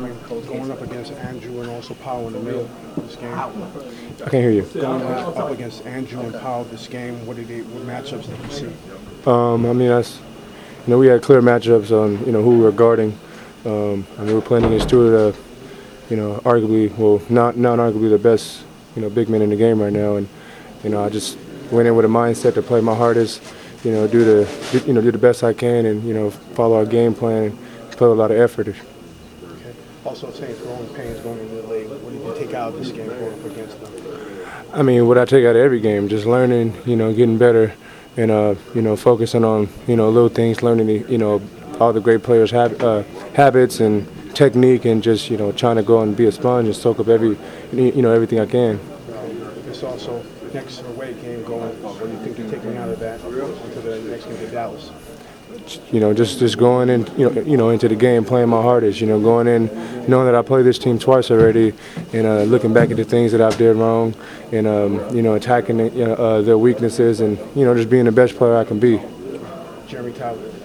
Jeremy, going up against Andrew and also Pau in the middle of this game. I can't hear you. Going up against Andrew and Pau this game, what did they, what matchups did you see? Um, I mean, that's you know we had clear matchups on you know who we were guarding. Um, and we were playing against two of the you know arguably well not not arguably the best you know big men in the game right now, and you know I just went in with a mindset to play my hardest, you know do the you know do the best I can, and you know follow our game plan and put a lot of effort. Also saying growing pains going into the league, what did you take out of this game going up against them? I mean, what I take out of every game, just learning, you know, getting better, and uh, you know, focusing on you know little things, learning, the, you know, all the great players' hab- uh, habits and technique, and just you know, trying to go and be a sponge and soak up every, you know, everything I can. This also next away game going, what do you think you're taking out of that into the next game to Dallas? You know, just just going in, you know, you know, into the game, playing my hardest. You know, going in, knowing that I played this team twice already, and uh, looking back at the things that I've did wrong, and um, you know, attacking the, you know, uh, their weaknesses, and you know, just being the best player I can be. Jeremy Tyler.